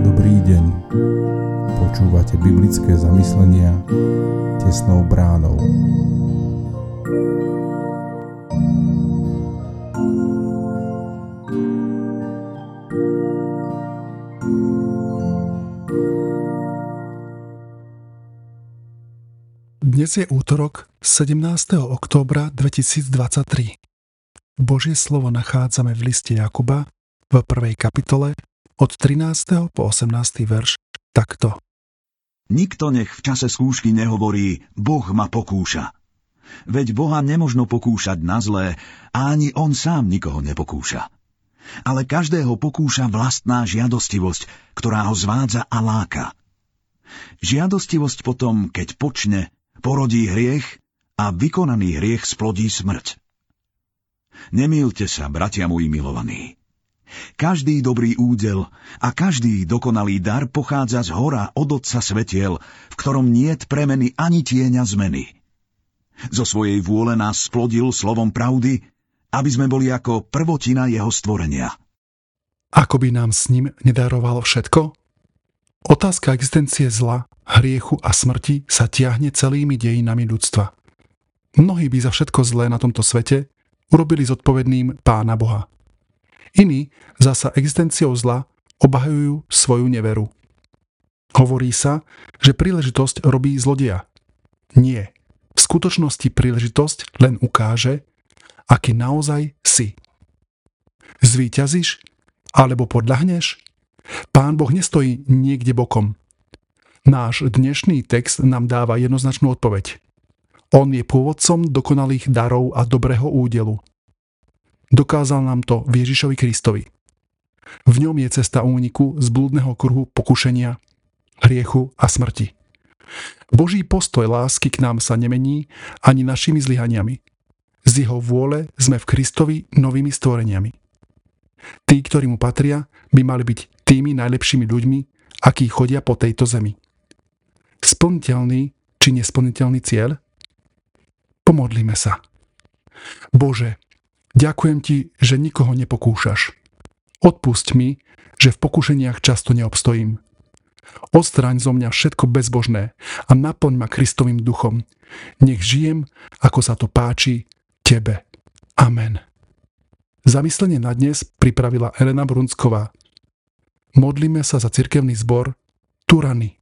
Dobrý deň. Počúvate biblické zamyslenia tesnou bránou. Dnes je útorok 17. októbra 2023. Božie slovo nachádzame v liste Jakuba v prvej kapitole od 13. po 18. verš takto. Nikto nech v čase skúšky nehovorí, Boh ma pokúša. Veď Boha nemožno pokúšať na zlé a ani On sám nikoho nepokúša. Ale každého pokúša vlastná žiadostivosť, ktorá ho zvádza a láka. Žiadostivosť potom, keď počne, porodí hriech a vykonaný hriech splodí smrť. Nemýlte sa, bratia moji milovaní. Každý dobrý údel a každý dokonalý dar pochádza z hora od Otca svetiel, v ktorom niet premeny ani tieňa zmeny. Zo svojej vôle nás splodil slovom pravdy, aby sme boli ako prvotina jeho stvorenia. Ako by nám s ním nedaroval všetko? Otázka existencie zla hriechu a smrti sa tiahne celými dejinami ľudstva. Mnohí by za všetko zlé na tomto svete urobili zodpovedným Pána Boha. Iní zasa existenciou zla obahajujú svoju neveru. Hovorí sa, že príležitosť robí zlodeja. Nie. V skutočnosti príležitosť len ukáže, aký naozaj si. Zvíťazíš alebo podľahneš? Pán Boh nestojí niekde bokom. Náš dnešný text nám dáva jednoznačnú odpoveď. On je pôvodcom dokonalých darov a dobrého údelu. Dokázal nám to v Ježišovi Kristovi. V ňom je cesta úniku z blúdneho kruhu pokušenia, hriechu a smrti. Boží postoj lásky k nám sa nemení ani našimi zlyhaniami. Z jeho vôle sme v Kristovi novými stvoreniami. Tí, ktorí mu patria, by mali byť tými najlepšími ľuďmi, akí chodia po tejto zemi splniteľný či nesplniteľný cieľ? Pomodlíme sa. Bože, ďakujem Ti, že nikoho nepokúšaš. Odpusť mi, že v pokušeniach často neobstojím. Odstráň zo mňa všetko bezbožné a naplň ma Kristovým duchom. Nech žijem, ako sa to páči, Tebe. Amen. Zamyslenie na dnes pripravila Elena Brunsková. Modlíme sa za cirkevný zbor Turany.